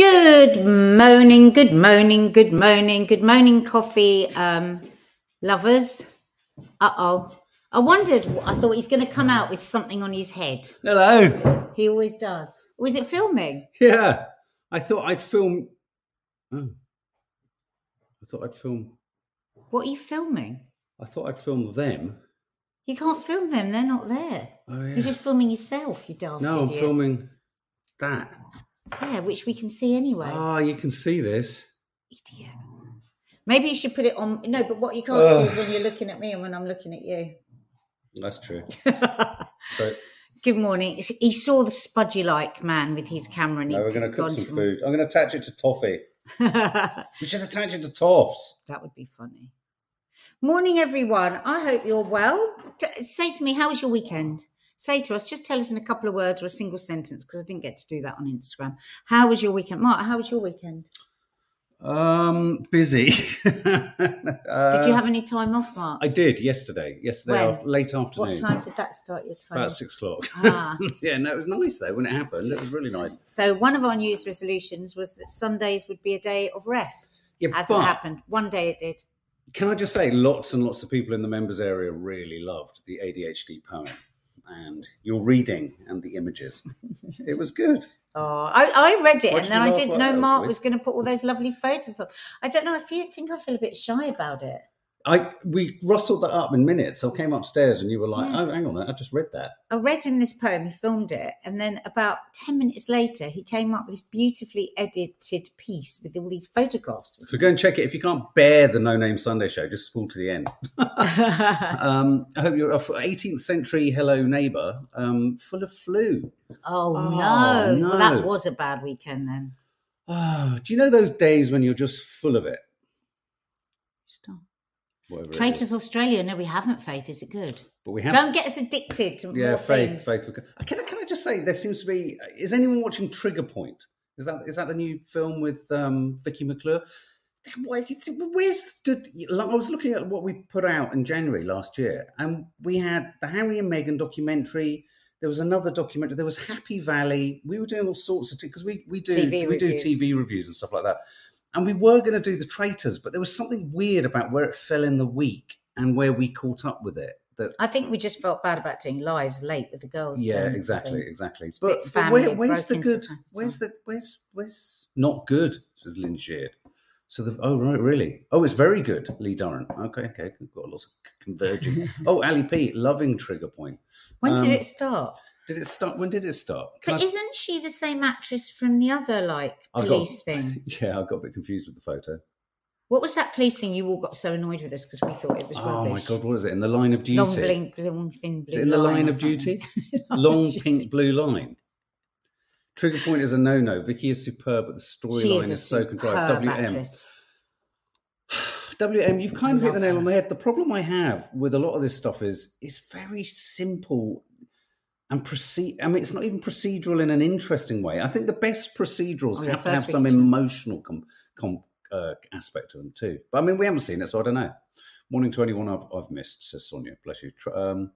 Good morning, good morning, good morning, good morning, coffee um, lovers. Uh oh. I wondered, I thought he's going to come out with something on his head. Hello. He always does. Was it filming? Yeah. I thought I'd film. Oh. I thought I'd film. What are you filming? I thought I'd film them. You can't film them, they're not there. Oh, yeah. You're just filming yourself, you daft no, I'm filming that. Yeah, which we can see anyway. Ah, you can see this. Idiot. Maybe you should put it on. No, but what you can't Ugh. see is when you're looking at me and when I'm looking at you. That's true. So Good morning. He saw the spudgy like man with his camera and he now we're going to cook some from- food. I'm going to attach it to toffee. We should attach it to toffs. That would be funny. Morning, everyone. I hope you're well. Say to me, how was your weekend? Say to us, just tell us in a couple of words or a single sentence because I didn't get to do that on Instagram. How was your weekend? Mark, how was your weekend? Um, busy. Did you have any time off, Mark? Uh, I did yesterday. Yesterday, When? af- late afternoon. what time did that start your time? About six o'clock. Ah. yeah, no, it was nice though when it happened. It was really nice. So one of our New Year's resolutions was that Sundays would be a day of rest. Yeah, Hasn't but- happened. One day it did. Can I just say, lots and lots of people in the members area really loved the ADHD poem and your reading and the images. it was good. Oh, I, I read it and then I didn't know that? That was Mark was going to put all those lovely photos on. I don't know. I feel, think I feel a bit shy about it. I we rustled that up in minutes. I came upstairs and you were like, Yeah. "Oh, hang on, I just read that." I read in this poem, he filmed it, and then about 10 minutes later, he came up with this beautifully edited piece with all these photographs. So go and check it. If you can't bear the No Name Sunday show, just spool to the end. um, I hope you're a 18th century hello neighbour, um, full of flu. oh, Oh, no. Well, that was a bad weekend then. Oh, do you know those days when you're just full of it? Whatever. Traitors Australia. No, we haven't, Faith. Is it good? But we have Don't get us addicted to Yeah, more faith, things. faith. Can I, can I just say there seems to be? Is anyone watching Trigger Point? Is that is that the new film with um, Vicky McClure? Damn, why is it- Where's good? I was looking at what we put out in January last year, and we had the Harry and Meghan documentary. There was another documentary. There was Happy Valley. We were doing all sorts of because we we do TV we do. TV reviews and stuff like that. And we were going to do the traitors, but there was something weird about where it fell in the week and where we caught up with it. That I think we just felt bad about doing lives late with the girls. yeah, exactly, exactly. But, but where, where's the into the good? Where's the where's where's not good? Says Lynn Sheard. So the oh right really oh it's very good Lee Durrant okay okay we've got lots of converging oh Ali P loving Trigger Point When did Um, it start? Did it start when did it start Can But I- isn't she the same actress from the other like I got- police thing? yeah I got a bit confused with the photo What was that police thing? You all got so annoyed with us because we thought it was oh rubbish. my god what is it in the line of duty Long blink, long thin blue in the line, of duty long duty. pink blue line Trigger Point is a no-no. Vicky is superb, but the storyline is is so contrived. WM. actress. WM, you've kind of hit the nail on the head. The problem I have with a lot of this stuff is it's very simple and proceed. I mean, it's not even procedural in an interesting way. I think the best procedurals Oh, have to have some picture. emotional com- com- uh, aspect to them too. But I mean, we haven't seen it, so I don't know. Morning to anyone I've, I've missed, says Sonia. Bless you. Um,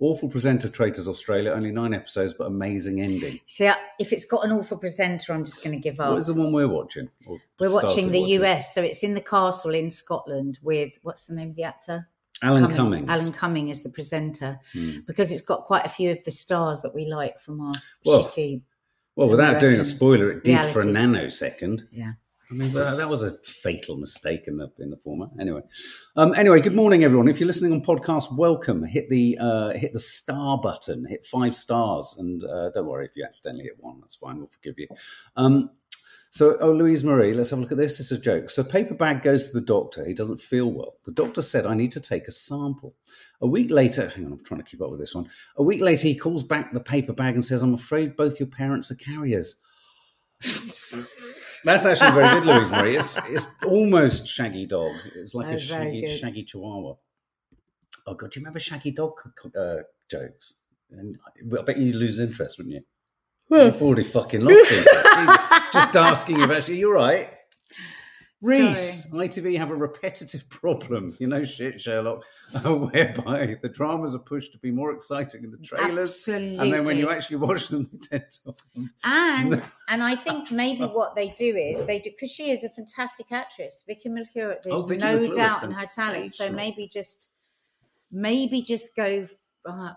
awful presenter, Traitors Australia. Only nine episodes, but amazing ending. See, I- if it's got an awful presenter, I'm just going to give up. What is the one we're watching? We're watching started the US, so it's in the castle in Scotland with what's the name of the actor? Alan Cummings. Alan Cumming is the presenter Hmm. because it's got quite a few of the stars that we like from our Well, shitty. Well, without doing a spoiler, it did for a nanosecond. Yeah. I mean, that, that was a fatal mistake in the in the format. Anyway, um, anyway, good morning, everyone. If you're listening on podcast, welcome. Hit the uh, hit the star button. Hit five stars, and uh, don't worry if you accidentally hit one. That's fine. We'll forgive you. Um, so, oh, Louise Marie, let's have a look at this. It's a joke. So, paper bag goes to the doctor. He doesn't feel well. The doctor said, "I need to take a sample." A week later, hang on, I'm trying to keep up with this one. A week later, he calls back the paper bag and says, "I'm afraid both your parents are carriers." That's actually very good, Louise Marie. It's it's almost Shaggy Dog. It's like Oh, a Shaggy. Shaggy Chihuahua. Oh God, do you remember Shaggy Dog uh, jokes? And I bet you lose interest, wouldn't you? You've already fucking lost him. Just asking about you. You're right. Reese, ITV have a repetitive problem, you know, shit, Sherlock, whereby the dramas are pushed to be more exciting in the trailers, Absolutely. and then when you actually watch them, they tend to. and and I think maybe what they do is they do because she is a fantastic actress, Vicky McClure. There's Oh, Vicky no doubt in her talent. So maybe just maybe just go. Wow.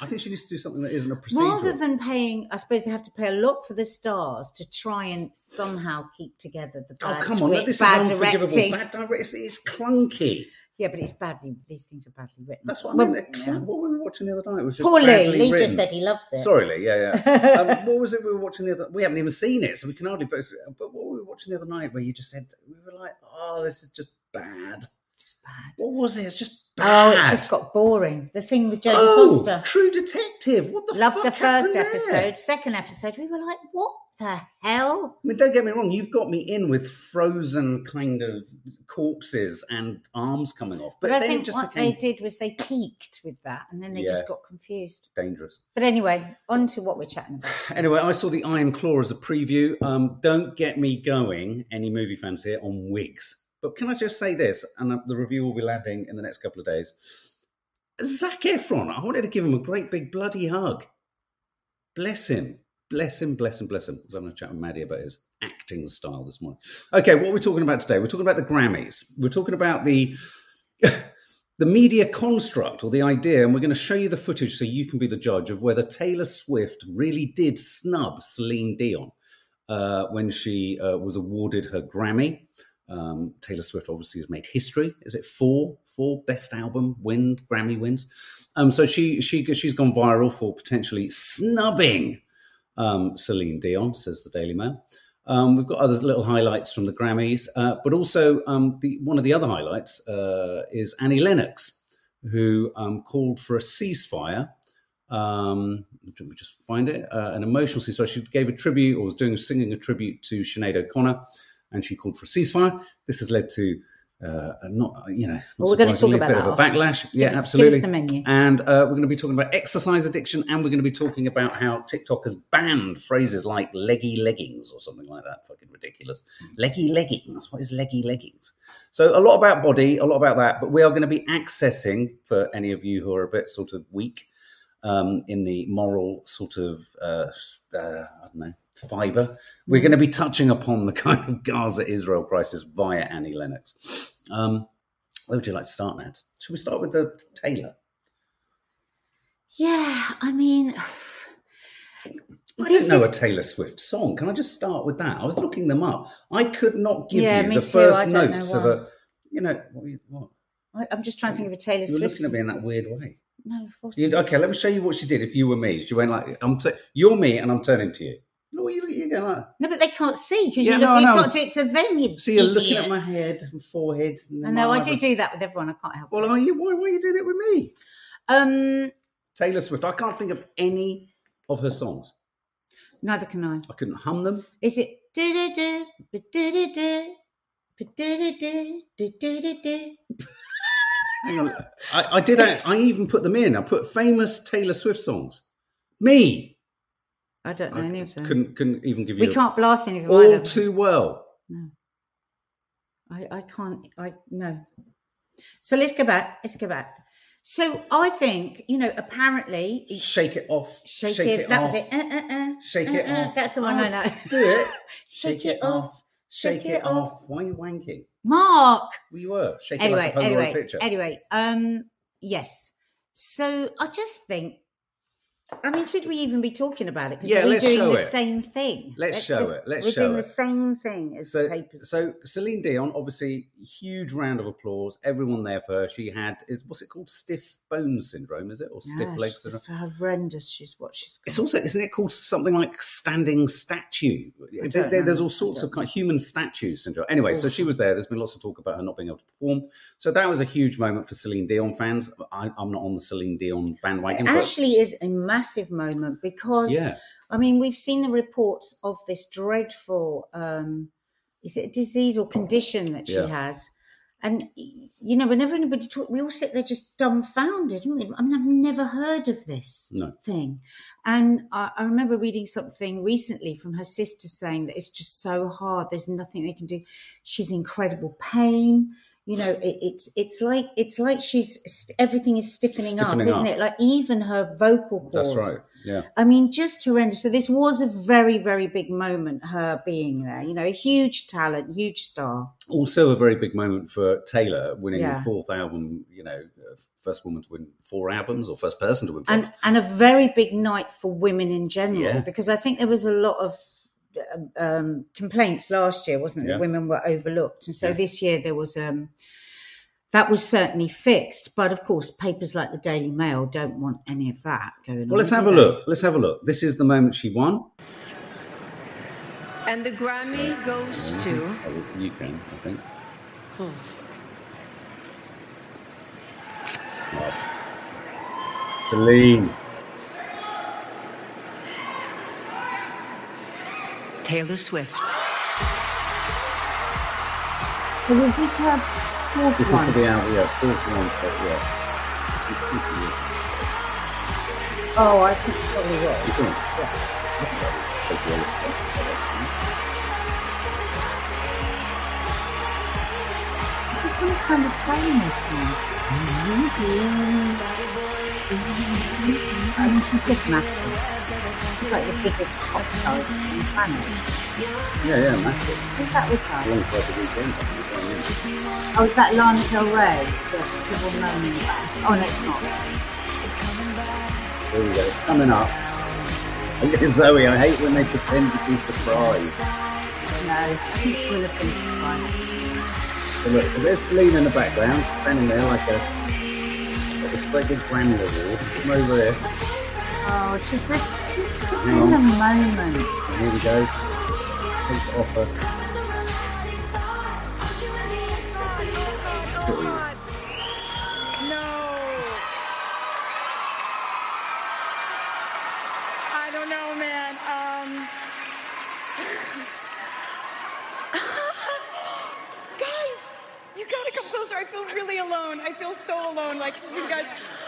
I think she needs to do something that isn't a procedural. Rather than paying, I suppose they have to pay a lot for the stars to try and somehow keep together the oh bad come on, script, this bad is unforgivable. directing. Bad directing. It's, it's clunky. Yeah, but it's badly. These things are badly written. That's what I mean. they're cl- What were we watching the other night? It was just Poor Lee. Lee written. just said he loves it. Sorry, Lee. Yeah, yeah. um, what was it we were watching the other? We haven't even seen it, so we can hardly. But, but what were we watching the other night? Where you just said we were like, "Oh, this is just bad." Just bad. What was it? It's just Oh, bad. it just got boring. The thing with Jodie oh, Foster. True Detective. What the Loved the first there? episode. Second episode, we were like, what the hell? I mean, don't get me wrong. You've got me in with frozen kind of corpses and arms coming off, but, But, I think just what became they did was they peaked with that and then they Yeah. just got confused. dangerous. But anyway, on to what we're chatting about. Anyway, I saw the Iron Claw as a preview. Um, don't get me going, any movie fans here, on wigs. But can I just say this, and uh, the review will be landing in the next couple of days. Zac Efron, I wanted to give him a great big bloody hug. Bless him. Bless him, bless him, bless him. Because I was having a chat with Maddie about his acting style this morning. Okay, what are we talking about today? We're talking about the Grammys. We're talking about the the media construct or the idea, and we're going to show you the footage so you can be the judge of whether Taylor Swift really did snub Celine Dion uh, when she uh, was awarded her Grammy. Um, Taylor Swift obviously has made history. Is it four? Four best album win Grammy wins. Um, so she she she's gone viral for potentially snubbing um, Celine Dion, says the Daily Mail. Um, we've got other little highlights from the Grammys, uh, but also um, the, one of the other highlights uh, is Annie Lennox, who um, called for a ceasefire. Um, let me just find it. Uh, an emotional ceasefire. She gave a tribute, or was doing singing a tribute to Sinead O'Connor, and she called for a ceasefire. This has led to uh, not, you know, not Well, we're gonna talk about a bit that of a after. backlash. Yeah, Give absolutely. Give us the menu. And uh, we're going to be talking about exercise addiction, and we're going to be talking about how TikTok has banned phrases like leggy leggings or something like that. Fucking ridiculous. Leggy leggings. What is leggy leggings? So, a lot about body, a lot about that, but we are going to be accessing, for any of you who are a bit sort of weak um, in the moral sort of, uh, uh, I don't know, fiber, we're going to be touching upon the kind of Gaza Israel crisis via Annie Lennox. Um, where would you like to start, Nat? Should we start with the Taylor? Yeah, I mean, I didn't know is- a Taylor Swift song. Can I just start with that? I was looking them up. I could not give Yeah, you the too. First notes of a, you know, what? you- what? I- I'm just trying to think of a Taylor Swift. looking at me in that weird way. No, of course You- not. okay, let me show you what she did. If you were me, she went like, "I'm t- you're me, and I'm turning to you." No, you you going like, No, but they can't see because Yeah, you no, look, I you've got to do it to them. You so you're looking at my head and forehead. And I know. I do do that with everyone. I can't help Well, it. are you? Why, why are you doing it with me? Um, Taylor Swift. I can't think of any of her songs. neither can I. I couldn't hum them. Is it do do do do do do do do do do do do? Hang on. I, I did. I even put them in. I put famous Taylor Swift songs. Me. I don't know I any of them. couldn't couldn't even give you. We can't blast anything. all either. too well. No. I, I can't. I no. So let's go back. Let's go back. So I think you know. Apparently, Shake it off. shake, it. That off. was it. Uh, uh, uh, Shake uh, it uh, off. That's the one Oh, I know. Do it. shake, it off. Shake it off. Why are you wanking? Mark. Well, you were shaking Anyway, like a anyway, picture. anyway. Um. Yes. So I just think. I mean, should we even be talking about it? Because Yeah, we're let's doing the it. same thing. Let's show it. Let's we're show doing it. the same thing as So, papers. so Celine Dion, obviously, huge round of applause. Everyone there for her. She had is what's it called? Stiff bone syndrome, is it, or stiff Yeah, leg syndrome? horrendous. She's what she's. It's got. also isn't it called something like standing statue? There- there's all sorts of kind of human statue syndrome. Anyway, so she was there. There's been lots of talk about her not being able to perform. So that was a huge moment for Celine Dion fans. I, I'm not on the Celine Dion bandwagon. It actually is a massive moment because yeah, I mean we've seen the reports of this dreadful um, is it a disease or condition that she Yeah. has, And you know, whenever anybody talk, we all sit there just dumbfounded. we? I mean, I've never heard of this No. thing. And I, I remember reading something recently from her sister saying that it's just so hard. There's nothing they can do. She's in incredible pain. You know, it, it's it's like it's like she's everything is stiffening, Stiffening up, isn't it? Like even her vocal cords. That's right. Yeah. I mean, just horrendous. So this was a very, very big moment. Her being there, you know, a huge talent, huge star. Also, a very big moment for Taylor winning Yeah. the fourth album. You know, uh, first woman to win four albums or first person to win four. and and a very big night for women in general Yeah. because I think there was a lot of um, complaints last year, wasn't it? Yeah. That women were overlooked, and so Yeah. this year there was um, that was certainly fixed. But of course, papers like the Daily Mail don't want any of that going on. well, let's have a they? look. Let's have a look. This is the moment she won. And the Grammy goes to. Oh, you can, I think. Celine. Taylor Swift. So was this her fourth This one? is for the album, yeah, fourth one, but yeah. Oh, I think it probably was. You can- It doesn't sound the same this one. I mean, she's just massive. She's like the biggest pop star on the planet. Yeah, yeah, massive. Who's that with her? Alongside the weekend. Oh, is that Lana Del Rey? The people moaning about. Oh, no, it's not. There we go. Coming up. Look at Zoe, I hate when they pretend to be surprised. No, I think she will have been surprised. So look, there's Celine in the background, standing there like a, like a spread big Grammy award. Come over there. Oh, she's just, she's just Hang in the on. moment. Here we go. Takes it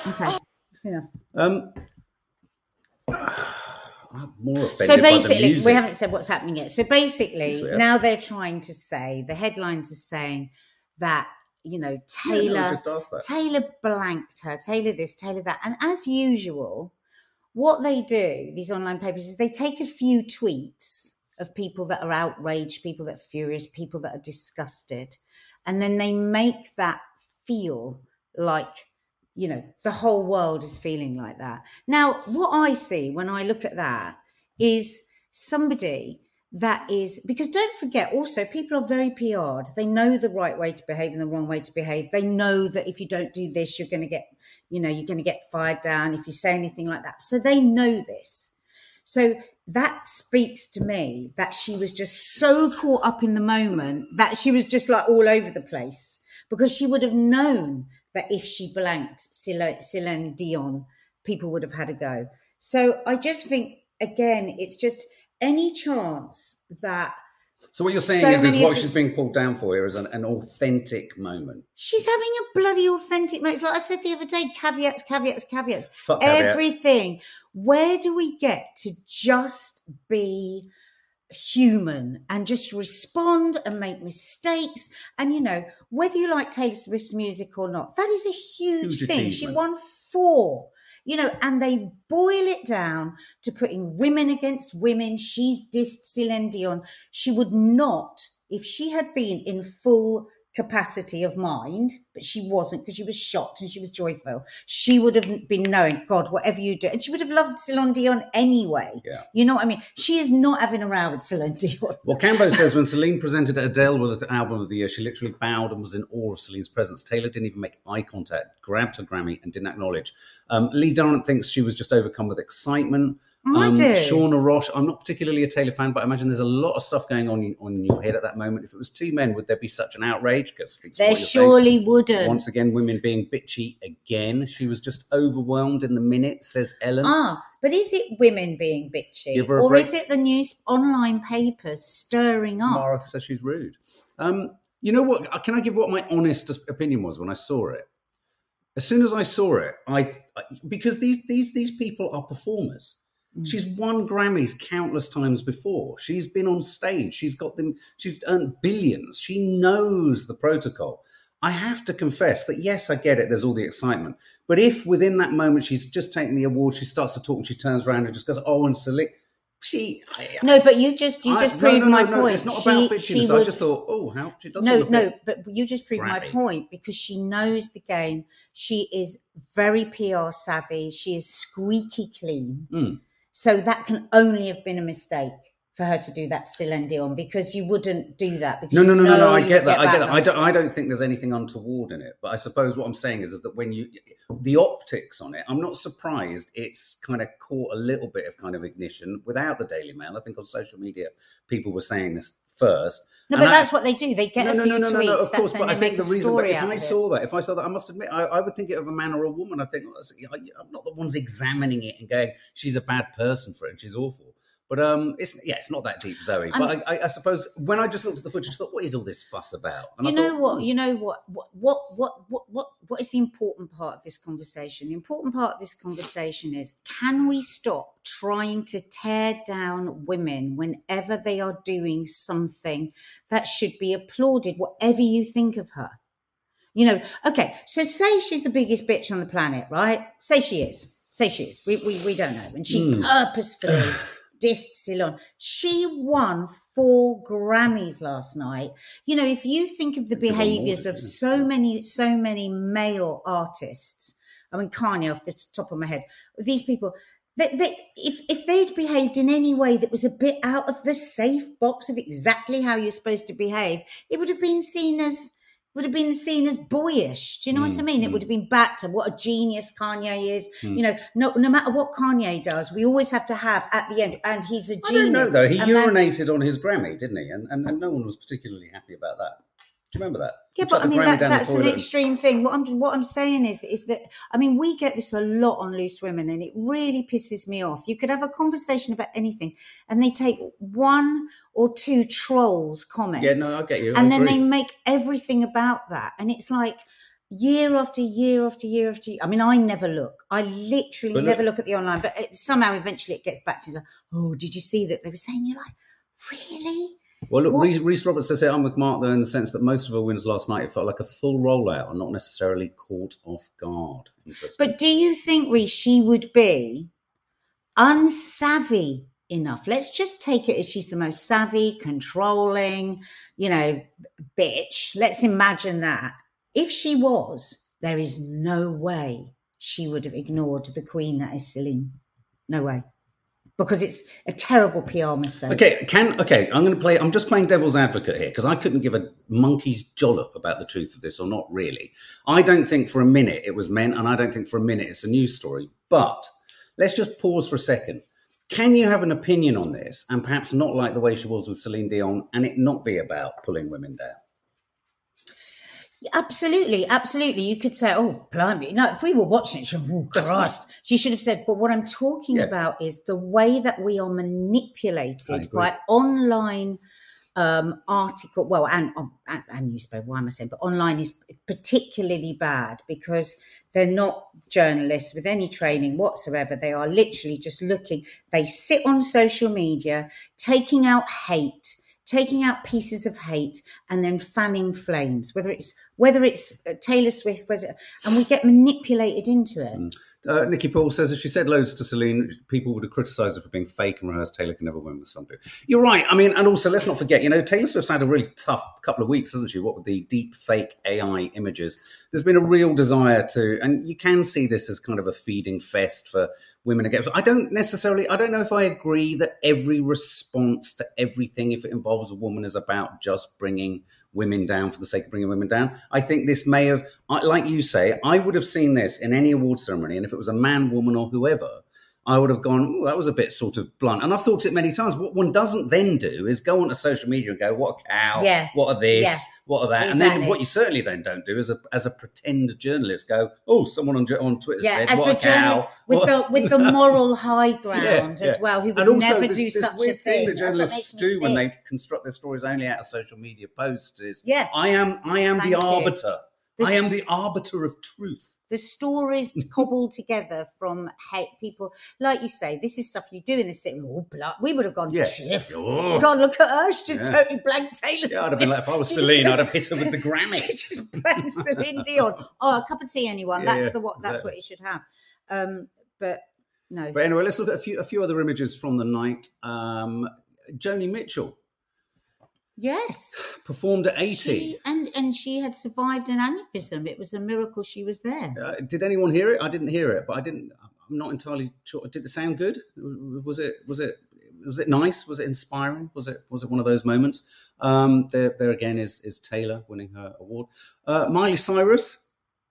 Okay. That's. Um, I'm more offended So by the basically, music. we haven't said what's happening yet. So basically, Yes, now they're trying to say the headlines are saying that you know Yeah, Taylor no, just that. Taylor blanked her, Taylor this, Taylor that, and as usual, what they do these online papers is they take a few tweets of people that are outraged, people that are furious, people that are disgusted, and then they make that feel like you know the whole world is feeling like that now what i see when i look at that is somebody that is because don't forget also people are very PR'd. They know the right way to behave and the wrong way to behave. They know that if you don't do this, you're going to get, you know, you're going to get fired down if you say anything like that. So they know this. So that speaks to me that she was just so caught up in the moment that she was just like all over the place because she would have known that if she blanked Celine Dion, people would have had a go. So I just think, again, it's just any chance that So what you're saying So is, is what the- she's being pulled down for here is an, an authentic moment. she's having a bloody authentic moment. It's like I said the other day, caveats, caveats, caveats. Caveats. Everything. Where do we get to just be human and just respond and make mistakes? And you know, whether you like Taylor Swift's music or not, that is a huge, Huge thing. She won four. You know, and they boil it down to putting women against women. She's dissed Celine Dion. She would not, if she had been in full capacity of mind, but she wasn't because she was shocked and she was joyful. She would have been knowing, God, whatever you do. And she would have loved Celine Dion anyway. Yeah. You know what I mean? She is not having a row with Celine Dion. Well, Cambo says when Celine presented Adele with the album of the year, she literally bowed and was in awe of Celine's presence. Taylor didn't even make eye contact, grabbed her Grammy, and didn't acknowledge. Um, Lee Darrant thinks she was just overcome with excitement. I Um, do. Shauna Roche, I'm not particularly a Taylor fan, but I imagine there's a lot of stuff going on in, on your head at that moment. If it was two men, would there be such an outrage? There you're saying. surely wouldn't. Once again, women being bitchy again. She was just overwhelmed in the minute, says Ellen. Ah, but is it women being bitchy, Give her a or break. is it the news online papers stirring up? Mara says she's rude. Um, You know what? Can I give what my honest opinion was when I saw it? As soon as I saw it, I because these these these people are performers. Mm. She's won Grammys countless times before. She's been on stage. She's got them. She's earned billions. She knows the protocol. I have to confess that yes, I get it. There's all the excitement, but if within that moment she's just taken the award, she starts to talk and she turns around and just goes, "Oh, and select." She I, No, but you just you I- just proved no, no, my no, point. It's not she, about bitchiness. I just thought, oh, how she does. no, no, but you just proved my point because she knows the game. She is very PR savvy. She is squeaky clean. Mm. So that can only have been a mistake for her to do that to Celine Dion because you wouldn't do that. Because No, no, no, no, no. I oh, get that. I get that. I don't. I don't think there's anything untoward in it. But I suppose what I'm saying is, is that when you the optics on it, I'm not surprised. It's kind of caught a little bit of kind of ignition without the Daily Mail. I think on social media, people were saying this first. No, but that's what they do. They get no, a no, few no, no, tweets. no, no, of course. But I think the reason, but if I saw that, if I saw that, I must admit, I, I would think it of a man or a woman. I think I'm not the ones examining it and going, "She's a bad person for it, and she's awful." But um, it's yeah, it's not that deep, Zoe. But I, I, I suppose when I just looked at the footage, I thought, "What is all this fuss about?" And you I know thought, what? "Hmm." you know what? What what what what what what is the important part of this conversation? The important part of this conversation is can we stop trying to tear down women whenever they are doing something that should be applauded whatever you think of her? You know okay so say she's the biggest bitch on the planet right? Say she is. Say she is. We we, we don't know. And she Hmm. purposefully dissed Ceylon. She won four Grammys last night. You know, if you think of the behaviors of so many, so many male artists, I mean, Kanye off the top of my head, these people, they, they, if, if they'd behaved in any way that was a bit out of the safe box of exactly how you're supposed to behave, it would have been seen as would have been seen as boyish. Do you know what I Mm, mean? It mm. would have been back to what a genius Kanye is. Mm. You know, no, no matter what Kanye does, we always have to have at the end, and he's a genius. I don't know though. He A man- urinated on his Grammy, didn't he? And, and and no one was particularly happy about that. Do you remember that? Yeah, but I mean that, that's an extreme thing. What I'm what I'm saying is is that I mean we get this a lot on Loose Women, and it really pisses me off. You could have a conversation about anything, and they take one or two trolls comments, Yeah, no, I get you. I and then agree. they make everything about that, and it's like year after year after year after year. I mean, I never look. I literally look- never look at the online, but it, somehow eventually it gets back to you. Like, oh, did you see that they were saying? You're like, really? Well, look, Reese, Reese Roberts says here, I'm with Mark though in the sense that most of her wins last night it felt like a full rollout and not necessarily caught off guard. But do you think, Reece, she would be unsavvy enough? Let's just take it as she's the most savvy, controlling, you know, bitch. Let's imagine that. If she was, there is no way she would have ignored the queen that is Celine. No way. Because it's a terrible PR mistake. Okay, can okay. I'm to play. I'm just playing devil's advocate here because I couldn't give a monkey's jollop about the truth of this or not really. I don't think for a minute it was meant, and I don't think for a minute it's a news story. But let's just pause for a second. Can you have an opinion on this, and perhaps not like the way she was with Celine Dion, and it not be about pulling women down? Absolutely, absolutely. You could say, "Oh, blimey!" No, if we were watching it, she, oh, Christ, she should have said. But what I'm talking Yeah. about is the way that we are manipulated by online um, article, well, and, um, and and newspaper. Why am I saying? But online is particularly bad because they're not journalists with any training whatsoever. They are literally just looking. They sit on social media, taking out hate taking out pieces of hate and then fanning flames whether it's whether it's uh, taylor swift whether, and we get manipulated into it Uh, Nikki Paul says if she said loads to Celine, people would have criticised her for being fake and rehearsed. Taylor can never win with something. You're right. I mean, and also let's not forget, you know, Taylor Swift's had a really tough couple of weeks, hasn't she? What with the deep fake AI images, there's been a real desire to, and you can see this as kind of a feeding fest for women are against. I don't necessarily, I don't know if I agree that every response to everything, if it involves a woman, is about just bringing women down for the sake of bringing women down. I think this may have, like you say, I would have seen this in any award ceremony, and if it was a man, woman, or whoever, I would have gone, "Ooh, that was a bit sort of blunt. And I've thought it many times. What one doesn't then do is go onto social media and go, what a cow, Yeah. what are this, Yeah. what are that. And then what you certainly then don't do is a, as a pretend journalist go, oh, someone on, on Twitter Yeah, said, as what the a cow. journalist with what- the with the moral high ground Yeah, as well, who would never this, do this such a thing. that journalists do when they construct their stories only out of social media posts is Yeah. I am I am Thank the arbiter. This- I am the arbiter of truth. The stories cobbled together from hate people, like you say, this is stuff you do in the city. Oh, blood. We would have gone, Yeah. "Chiff, Oh. God, look at her. She just Yeah. totally blanked Taylor Yeah, I'd have been like, if I was She Celine, I'd have hit her with the Grammy. she just blanked Celine Dion. Oh, a cup of tea, anyone. Yeah, that's the what. That's exactly. what you should have. Um, but no. But anyway, let's look at a few a few other images from the night. Um, Joni Mitchell yes. performed at 80. She, and and she had survived an aneurysm. It was a miracle she was there. Uh, did anyone hear it? I didn't hear it, but I didn't. I'm not entirely sure. Did it sound good? Was it? Was it? Was it nice? Was it inspiring? Was it? Was it one of those moments? Um, there, there again is is Taylor winning her award. Uh, Miley Cyrus.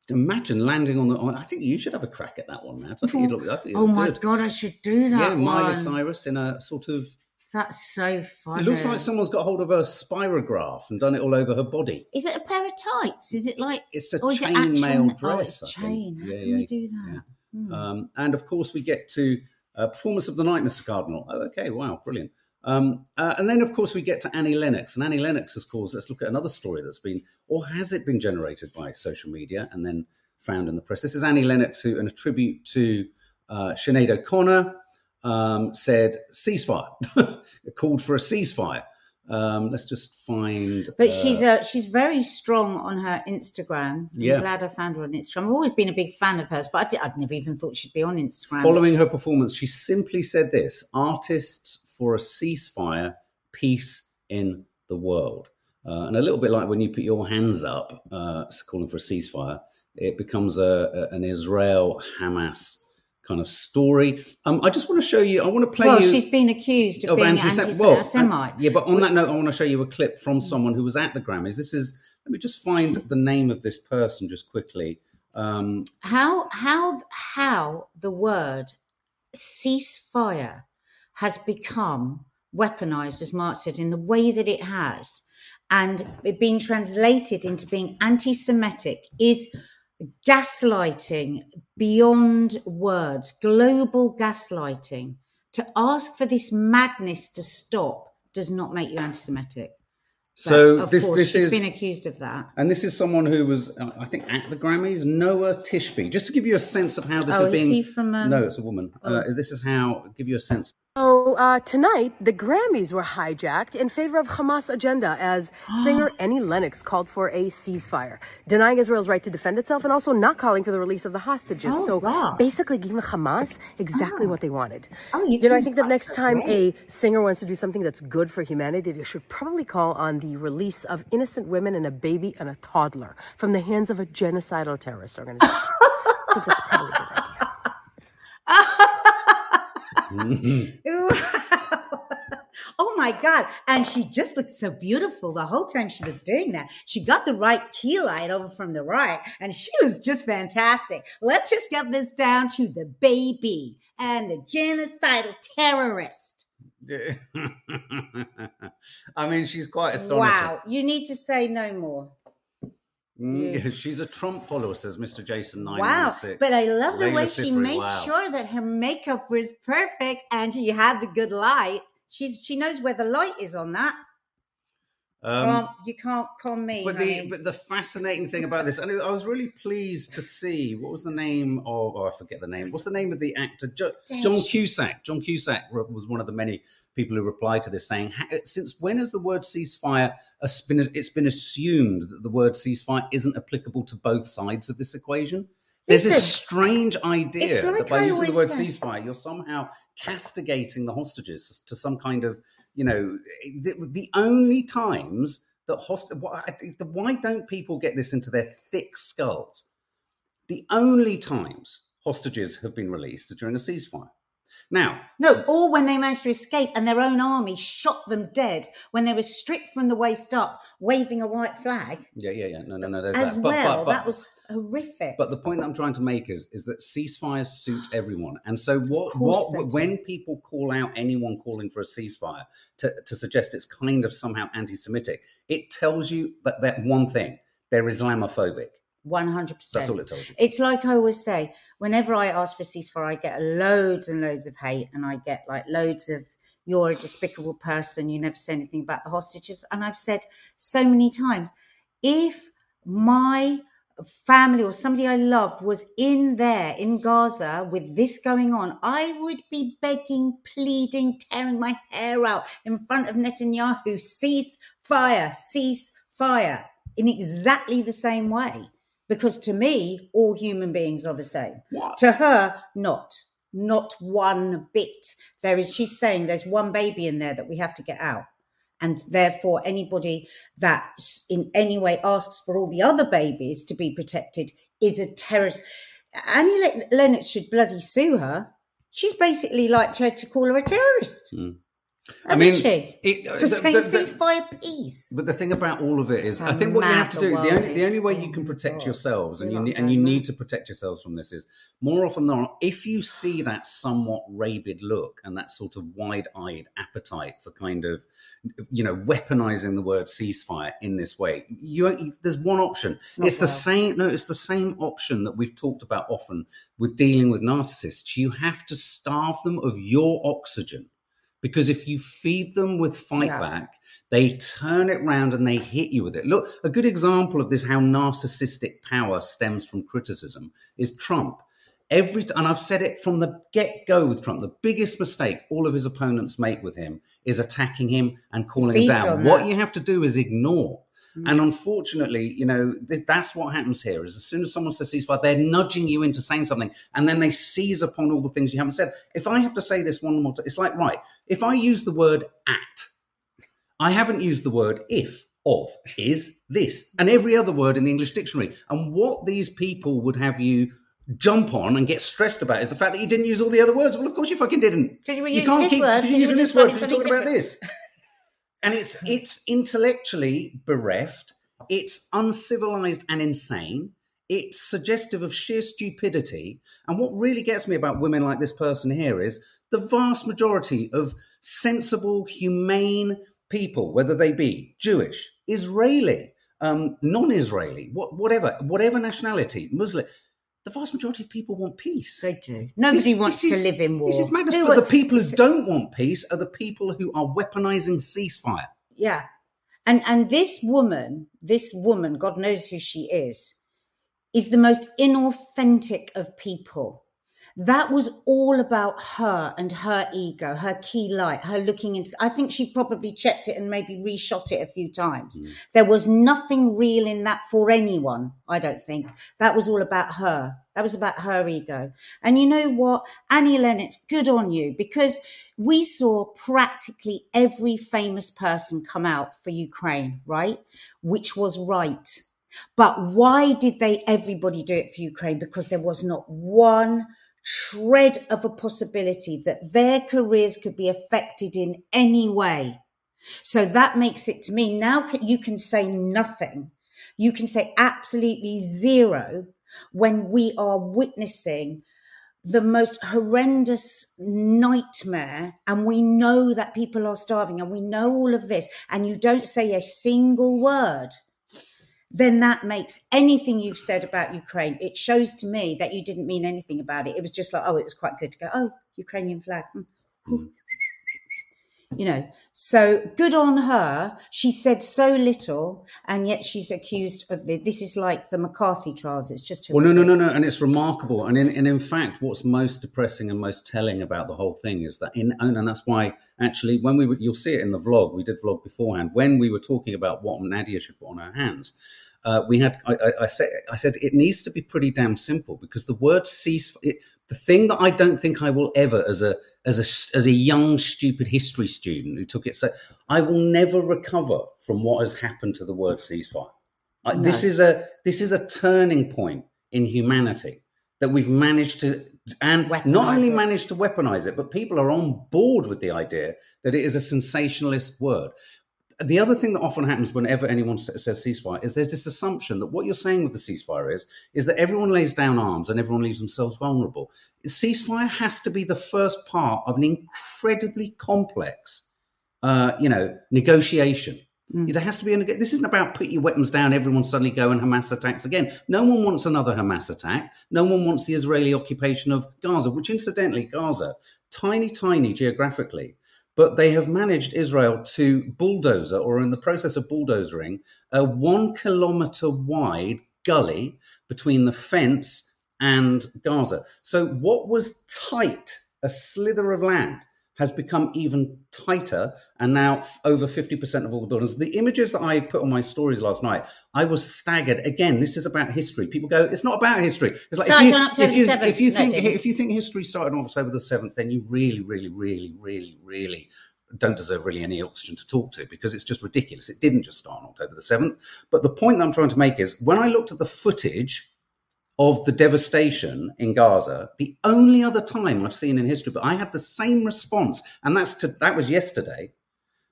Imagine landing on the. On, I think you should have a crack at that one, Matt. I think you'd look. I think you'd Oh my good. god, I should do that. Yeah, Miley one. Cyrus in a sort of. That's so funny. It looks like someone's got hold of a spirograph and done it all over her body. Is it a pair of tights? Is it like? It's a or is it chain actual- Oh, dress. it's I think. chain. How Yeah, can yeah, you do that? yeah. Hmm. Um, and of course, we get to uh, performance of the night, Mr. Cardinal. Oh, okay, wow, brilliant. Um, uh, and then, of course, we get to Annie Lennox. And Annie Lennox has caused, let's look at another story that's been, or has it been generated by social media and then found in the press? This is Annie Lennox, who, in a tribute to uh, Sinead O'Connor, um, said ceasefire, called for a ceasefire. Um, let's just find. But uh, she's uh, she's very strong on her Instagram. I'm Yeah. glad I found her on Instagram. I've always been a big fan of hers, but I did, I'd never even thought she'd be on Instagram. Following her performance, she simply said this artists for a ceasefire, peace in the world. Uh, and a little bit like when you put your hands up, uh, calling for a ceasefire, it becomes a, a- an Israel Hamas kind of story. Um, I just want to show you, I want to play well, she's been accused of, of being anti-Sem- well, yeah, but on that note, I want to show you a clip from someone who was at the Grammys. This is, let me just find the name of this person just quickly. Um, how how how the word ceasefire has become weaponized, as Mark said, in the way that it has, and it being translated into being anti-Semitic is gaslighting beyond words, global gaslighting. To ask for this madness to stop does not make you anti-Semitic. But, so of this, course, this she's is been accused of that. And this is someone who was, uh, I think, at the Grammys, Noa Tishby. Just to give you a sense of how this Oh, is is being. he from, um, no, it's a woman. oh. Uh, this is how give you a sense. So uh, tonight, the Grammys were hijacked in favor of Hamas agenda as singer Annie Lennox called for a ceasefire, denying Israel's right to defend itself and also not calling for the release of the hostages. Oh, so wow. basically, giving Hamas exactly Oh. what they wanted. Oh, you you know, I think think that next time great. a singer wants to do something that's good for humanity, they should probably call on the release of innocent women and a baby and a toddler from the hands of a genocidal terrorist organization. I think that's probably a good idea. oh my god and she just looked so beautiful the whole time she was doing that she got the right key light over from the right and she was just fantastic let's just get this down to the baby and the genocidal terrorist I mean, she's quite astonishing. wow you need to say no more Mm, yeah, she's a Trump follower, says Mr. Jason Nine Wow. But I love the Layla way she made wow. sure that her makeup was perfect and she had the good light. She's she knows where the light is on that. Um, Can't- you can't con me. but the but the fascinating thing about this, and I was really pleased to see what was the name of oh I forget the name. What's the name of the actor? Jo- John Cusack. John Cusack was one of the many people who replied to this, saying, "Since when has the word ceasefire been? It's been assumed that the word ceasefire isn't applicable to both sides of this equation." There's this strange idea like that by I using the word say- ceasefire, you're somehow castigating the hostages to some kind of, you know, the, the only times that host. Why, why don't people get this into their thick skulls? The only times hostages have been released is during a ceasefire. Now, No, or when they managed to escape and their own army shot them dead when they were stripped from the waist up, waving a white flag yeah, yeah, yeah. No, no, no. There's as that. But, well. but, but, that was horrific. But the point that I'm trying to make is is that ceasefires suit everyone, and so what what when people call out anyone calling for a ceasefire to, to suggest it's kind of somehow anti-Semitic, it tells you that that one thing they're Islamophobic. One hundred percent. That's all it tells you. It's like I always say, whenever I ask for ceasefire, I get loads and loads of hate, and I get like loads of "you're a despicable person," you never say anything about the hostages. And I've said so many times, if my family or somebody I loved was in there in Gaza with this going on, I would be begging, pleading, tearing my hair out in front of Netanyahu, cease fire, cease fire, in exactly the same way. Because to me, all human beings are the same. What? To her, not. Not one bit. There is, she's saying there's one baby in there that we have to get out. And therefore, anybody that in any way asks for all the other babies to be protected is a terrorist. Annie Le- Lennox should bloody sue her. She's basically like tried to call her a terrorist, hmm. Hmm. I hasn't mean, she? it- For the- saying the- the- ceasefire peace. But the thing about all of it is, I think what you have to do, the only, the only way you can protect yourselves, and you need, and you need to protect yourselves from this, is more often than not, if you see that somewhat rabid look and that sort of wide-eyed appetite for kind of, you know, weaponizing the word ceasefire in this way, you, you there's one option. It's, not the well. same. No, it's the same option that we've talked about often with dealing with narcissists. You have to starve them of your oxygen. Because if you feed them with fight Yeah. back, they turn it round and they hit you with it. Look, a good example of this, how narcissistic power stems from criticism, is Trump. Every and I've said it from the get go with Trump. The biggest mistake all of his opponents make with him is attacking him and calling him down. What you have to do is ignore. Mm. And unfortunately, you know, th- that's what happens here. Is as soon as someone says ceasefire, they're nudging you into saying something, and then they seize upon all the things you haven't said. If I have to say this one more time, it's like right. If I use the word at, I haven't used the word if, of, is, this, and every other word in the English dictionary. And what these people would have you jump on and get stressed about is the fact that you didn't use all the other words. Well, of course you fucking didn't. 'Cause you were you can't this keep word, you're using this word because you're talking finding about this. And it's it's intellectually bereft. It's uncivilized and insane. It's suggestive of sheer stupidity. And what really gets me about women like this person here is the vast majority of sensible, humane people, whether they be Jewish, Israeli, um, non-Israeli, what, whatever, whatever nationality, Muslim, the vast majority of people want peace. They do. Nobody This- wants this to live in war. This is madness. Who But the people who don't want peace are the people who are weaponizing ceasefire. Yeah. And and this woman, this woman, God knows who she is, is the most inauthentic of people. That was all about her and her ego, her key light, her looking into. I think she probably checked it and maybe reshot it a few times. Mm. There was nothing real in that for anyone, I don't think. That was all about her. That was about her ego. And you know what? Annie Lennox, good on you because we saw practically every famous person come out for Ukraine, right? Which was right. But why did they everybody do it for Ukraine? Because there was not one shred of a possibility that their careers could be affected in any way. So that makes it to me now you can say nothing. You can say absolutely zero when we are witnessing the most horrendous nightmare and we know that people are starving and we know all of this and you don't say a single word then that makes anything you've said about Ukraine, it shows to me that you didn't mean anything about it. It was just like, oh, it was quite good to go, oh, Ukrainian flag. Hmm. Ooh. You know, so good on her. She said so little, and yet she's accused of the. This is like the McCarthy trials. It's just Well, no, no, no, no, and it's remarkable. And in, and in fact, what's most depressing and most telling about the whole thing is that in, and that's why actually when we were, you'll see it in the vlog. We did vlog beforehand when we were talking about what Nadia should put on her hands. Uh, we had I, I, I said I said it needs to be pretty damn simple because the word cease it, the thing that I don't think I will ever as a as a as a young stupid history student who took it so I will never recover from what has happened to the word ceasefire. I, This is a this is a turning point in humanity that we've managed to and not only it. managed to weaponize it, but people are on board with the idea that it is a sensationalist word. The other thing that often happens whenever anyone says ceasefire is there's this assumption that what you're saying with the ceasefire is is that everyone lays down arms and everyone leaves themselves vulnerable. Ceasefire has to be the first part of an incredibly complex, uh, you know, negotiation. There has to be a. This isn't about put your weapons down. Everyone suddenly go and Hamas attacks again. No one wants another Hamas attack. No one wants the Israeli occupation of Gaza, which incidentally, Gaza, tiny, tiny geographically, but they have managed Israel to bulldozer, or in the process of bulldozering, a one kilometer wide gully between the fence and Gaza. So what was tight, a slither of land, has become even tighter, and now f- over 50% of all the buildings. The images that I put on my stories last night, I was staggered. Again, this is about history. People go, it's not about history. It's like Started if you, on October if you, 7th. if you think if you think history started on October the 7th, then you really, really, really, really, really don't deserve really any oxygen to talk to because it's just ridiculous. It didn't just start on October the 7th. But the point that I'm trying to make is when I looked at the footage of the devastation in Gaza, the only other time I've seen in history, but I had the same response, and that's to that was yesterday,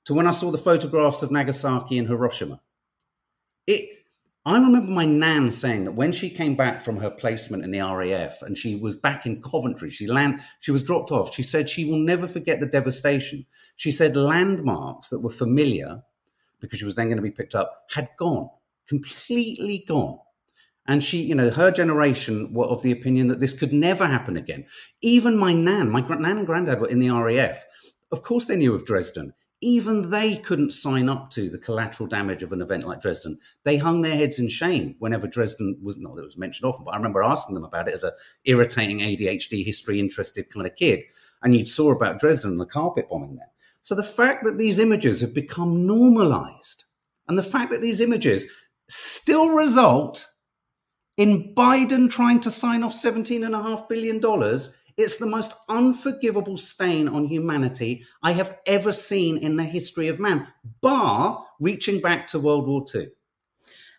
to when I saw the photographs of Nagasaki and Hiroshima. It I remember my nan saying that when she came back from her placement in the RAF and she was back in Coventry, she land she was dropped off. She said she will never forget the devastation. She said landmarks that were familiar because she was then going to be picked up had gone, completely gone. And she, you know, her generation were of the opinion that this could never happen again. Even my nan, my nan and granddad were in the RAF. Of course, they knew of Dresden. Even they couldn't sign up to the collateral damage of an event like Dresden. They hung their heads in shame whenever Dresden was not it was mentioned often, but I remember asking them about it as a irritating ADHD history interested kind of kid. And you'd saw about Dresden and the carpet bombing there. So the fact that these images have become normalized, and the fact that these images still result in Biden trying to sign off $17.5 billion, it's the most unforgivable stain on humanity I have ever seen in the history of man, bar reaching back to World War II.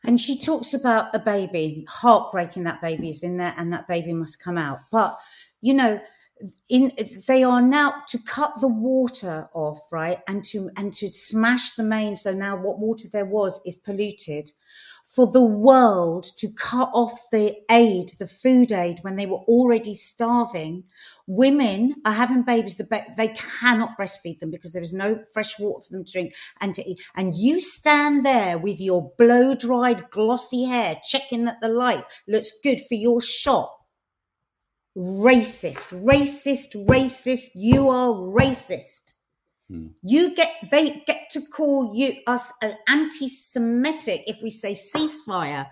And she talks about a baby, heartbreaking that baby is in there and that baby must come out. But, you know, in they are now to cut the water off, right? And to and to smash the main. So now what water there was is polluted. For the world to cut off the aid, the food aid, when they were already starving, women are having babies. The ba- they cannot breastfeed them because there is no fresh water for them to drink and to eat. And you stand there with your blow dried, glossy hair, checking that the light looks good for your shot. Racist, racist, racist. You are racist. You get they get to call you us an anti-Semitic if we say ceasefire.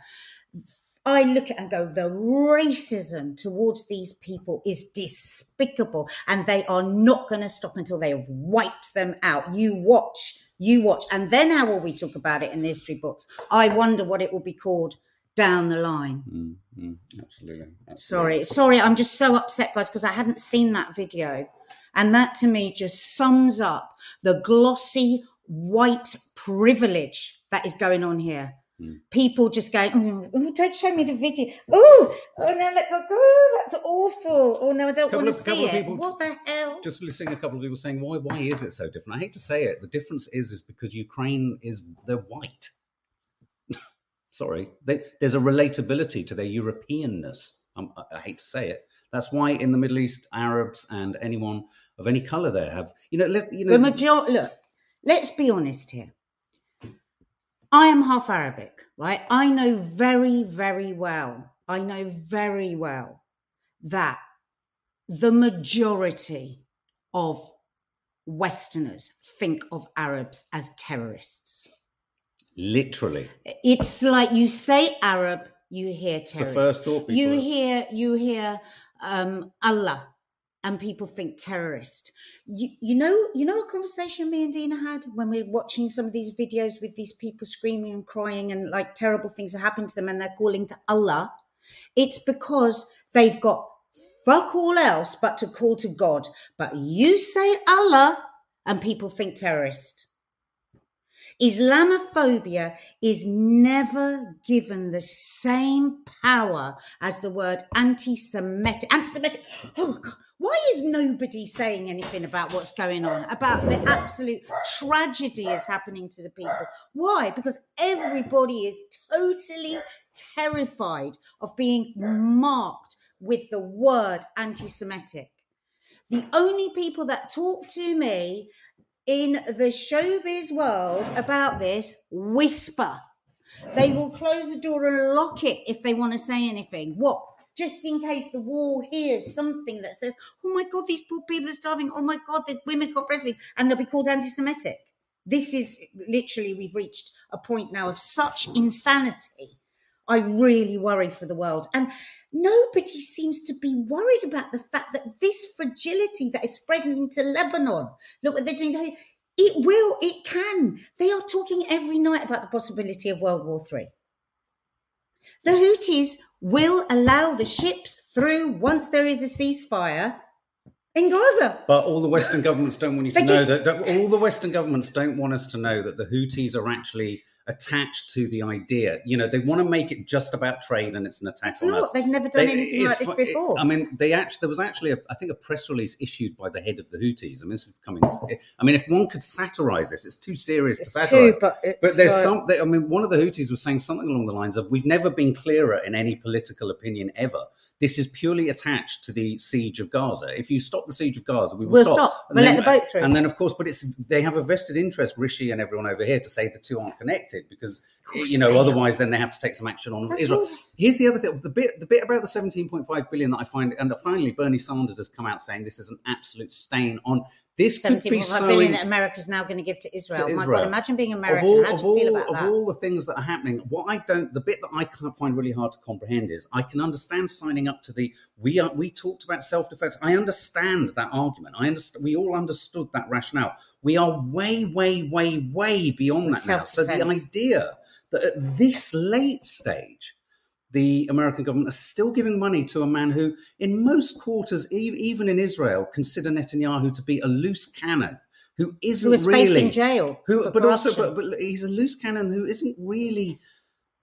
I look at and go, the racism towards these people is despicable, and they are not going to stop until they have wiped them out. You watch, you watch, and then how will we talk about it in the history books? I wonder what it will be called down the line. Mm, mm, absolutely, absolutely. Sorry, sorry, I'm just so upset, guys, because I hadn't seen that video. And that to me just sums up the glossy white privilege that is going on here. Hmm. People just going, oh, oh, don't show me the video. Oh, oh no, let go. Oh, that's awful. Oh no, I don't want to see it. What the hell? Just listening, a couple of people saying, "Why? Why is it so different?" I hate to say it. The difference is, is because Ukraine is they're white. Sorry, they, there's a relatability to their Europeanness. I, I hate to say it. That's why in the Middle East, Arabs and anyone of any color there have, you know, let, you know, The major look, let's be honest here. I am half Arabic, right? I know very, very well. I know very well that the majority of Westerners think of Arabs as terrorists. literally. It's like you say Arab, you hear the first thought you hear you hear um, Allah, and people think terrorist. You, you know you know a conversation me and Dina had when we're watching some of these videos with these people screaming and crying and like terrible things are happening to them and they're calling to Allah. It's because they've got fuck all else but to call to God. But you say Allah, and people think terrorist. Islamophobia is never given the same power as the word anti-Semitic. Anti-Semitic. Oh God. Why is nobody saying anything about what's going on, about the absolute tragedy is happening to the people? Why? Because everybody is totally terrified of being marked with the word anti Semitic. The only people that talk to me in the showbiz world about this whisper. They will close the door and lock it if they want to say anything. What? Just in case the wall hears something that says, oh my God, these poor people are starving. Oh my God, the women can't breastfeed. And they'll be called anti Semitic. This is literally, we've reached a point now of such insanity. I really worry for the world. And nobody seems to be worried about the fact that this fragility that is spreading into Lebanon, look what they're doing. It will, it can. They are talking every night about the possibility of World War Three. The Houthis will allow the ships through once there is a ceasefire in Gaza. But all the Western governments don't want you to know that, that. All the Western governments don't want us to know that the Houthis are actually attached to the idea. You know, they want to make it just about trade, and it's an attack It's on not. us. They've never done They- anything like this it- before. I mean, they actually there was actually a, I think a press release issued by the head of the Houthis. I mean, this is becoming. I mean, if one could satirize this, it's too serious to satirize. True, but it's But there's like- some. I mean, one of the Houthis was saying something along the lines of, "We've never been clearer in any political opinion ever. This is purely attached to the siege of Gaza. If you stop the siege of Gaza, we will We'll stop. stop. And We'll let then- the boat through. And then, of course, but it's they have a vested interest, Rishi and everyone over here, to say the two aren't connected because eh, course you know are. otherwise then they have to take some action on That's Israel. all- Here's the other thing: the bit the bit about the 17.5 billion that I find, and finally Bernie Sanders has come out saying this is an absolute stain on. This could be 17.5 so billion that America's now going to give to Israel. to My God, imagine being of American. all, How of do you feel all, about of that? all the things that are happening, what I don't, the bit that I can't find really hard to comprehend is I can understand signing up to the we are we talked about self defense. I understand that argument. I understand. We all understood that rationale. We are way, way, way, way beyond that now. So the idea that at this late stage. The American government is still giving money to a man who, in most quarters, e- even in Israel, consider Netanyahu to be a loose cannon, who isn't Who was really facing jail who, but also, but, but he's a loose cannon who isn't really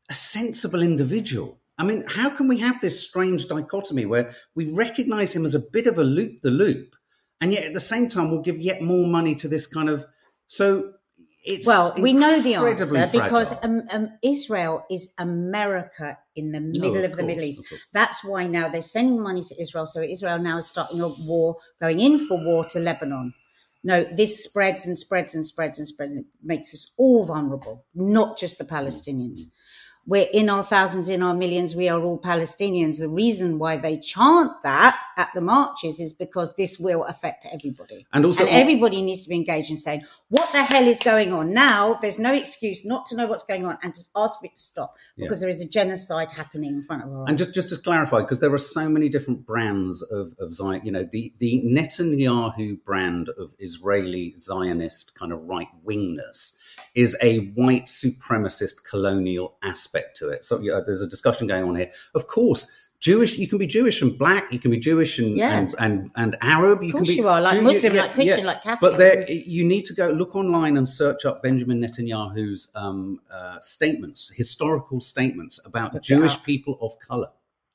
a sensible individual. I mean, how can we have this strange dichotomy where we recognize him as a bit of a loop the loop, and yet at the same time we'll give yet more money to this kind of so it's Well, we know the answer because um, um, Israel is America in the middle of of, the Middle East. That's why now they're sending money to Israel. So Israel now is starting a war, going in for war to Lebanon. No, this spreads and spreads and spreads and spreads and it makes us all vulnerable, not just the Palestinians. We're in our thousands, in our millions, we are all Palestinians. The reason why they chant that at the marches is because this will affect everybody. And also- and everybody needs to be engaged in saying, what the hell is going on? Now, there's no excuse not to know what's going on and to ask for it to stop because there is a genocide happening in front of our eyes. And just, just to clarify, because there are so many different brands of, of Zion, you know, the, the Netanyahu brand of Israeli Zionist kind of right wingness is a white supremacist colonial aspect to it. So yeah, there's a discussion going on here. Of course, Jewish, you can be Jewish and black, you can be Jewish and, and, and, and Arab. You course can be, you are, like Jew- Muslim, like Christian, like Catholic. But there, you need to go look online and search up Benjamin Netanyahu's um, uh, statements, historical statements about Look Jewish people of color.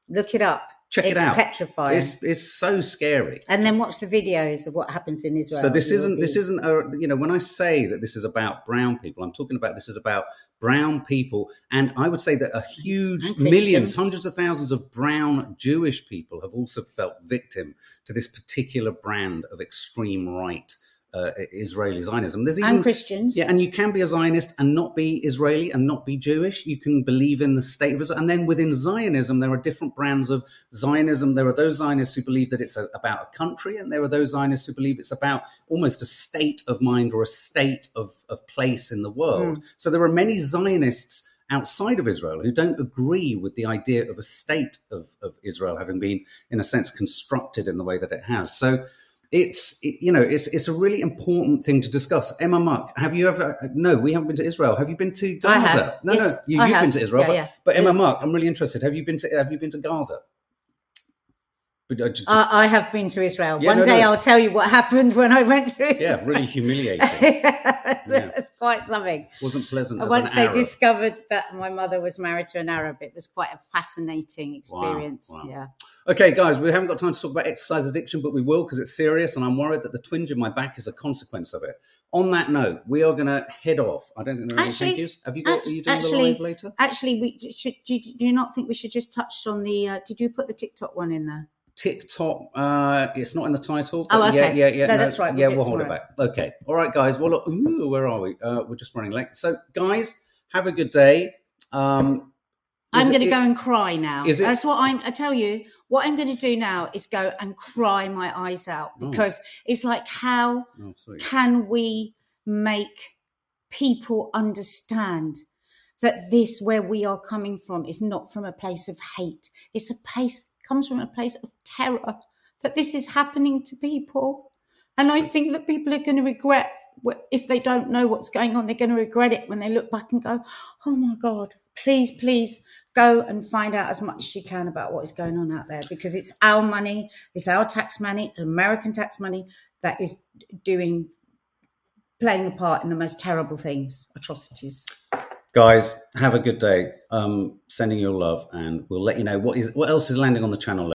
Look it up. Check it's it out. petrifying. It's, it's so scary. and then watch the videos of what happens in Israel. So this isn't be- this isn't a you know when I say that this is about brown people, I'm talking about this is about brown people, and I would say that a huge millions, hundreds of thousands of brown Jewish people have also felt victim to this particular brand of extreme right uh, Israeli Zionism. There's even and Christians. yeah, and you can be a Zionist and not be Israeli and not be Jewish. You can believe in the state of Israel. And then within Zionism, there are different brands of Zionism. There are those Zionists who believe that it's a, about a country, and there are those Zionists who believe it's about almost a state of mind or a state of, of place in the world. So there are many Zionists outside of Israel who don't agree with the idea of a state of, of Israel having been, in a sense, constructed in the way that it has. So it's it, you know it's it's a really important thing to discuss. Emma Mark, have you ever? No, we haven't been to Israel. Have you been to Gaza? No, Yes, no, you, have. been to Israel. Yeah, but, yeah. but Emma. Mark, I'm really interested. Have you been to Have you been to Gaza? Uh, I, have been to Israel. Yeah, One no, day no. I'll tell you what happened when I went to Israel. yeah, really humiliating. it's, Yeah. it's quite something. Wasn't pleasant. As Once they Arab. discovered that my mother was married to an Arab, it was quite a fascinating experience. wow. Yeah. Okay, guys, we haven't got time to talk about exercise addiction, but we will because it's serious, and I'm worried that the twinge in my back is a consequence of it. On that note, we are going to head off. I don't think there are any Actually- thank yous. Have you got? act- are you doing actually- the live later? Actually, we should. Do you, do you not think we should just touch on the? Uh, did you put the TikTok one in there? TikTok. Uh, it's not in the title. Oh, but Yeah, okay. yeah, yeah. No, that's right, we'll Yeah, we'll hold it back. Okay. All right, guys. Well, look, ooh, where are we? Uh, we're just running late. So, guys, have a good day. Um, I'm going to go and cry now. is it- That's what I'm. I tell you, what I'm going to do now is go and cry my eyes out Oh. because it's like, how Oh, can we make people understand that this, where we are coming from, is not from a place of hate? It's a place comes from a place of terror. That this is happening to people, and I think that people are going to regret if they don't know what's going on. They're going to regret it when they look back and go, "Oh my God, please, please." Go and find out as much as you can about what is going on out there because it's our money, it's our tax money, American tax money that is doing playing a part in the most terrible things, atrocities. Guys, have a good day. Um, sending your love, and we'll let you know what is what else is landing on the channel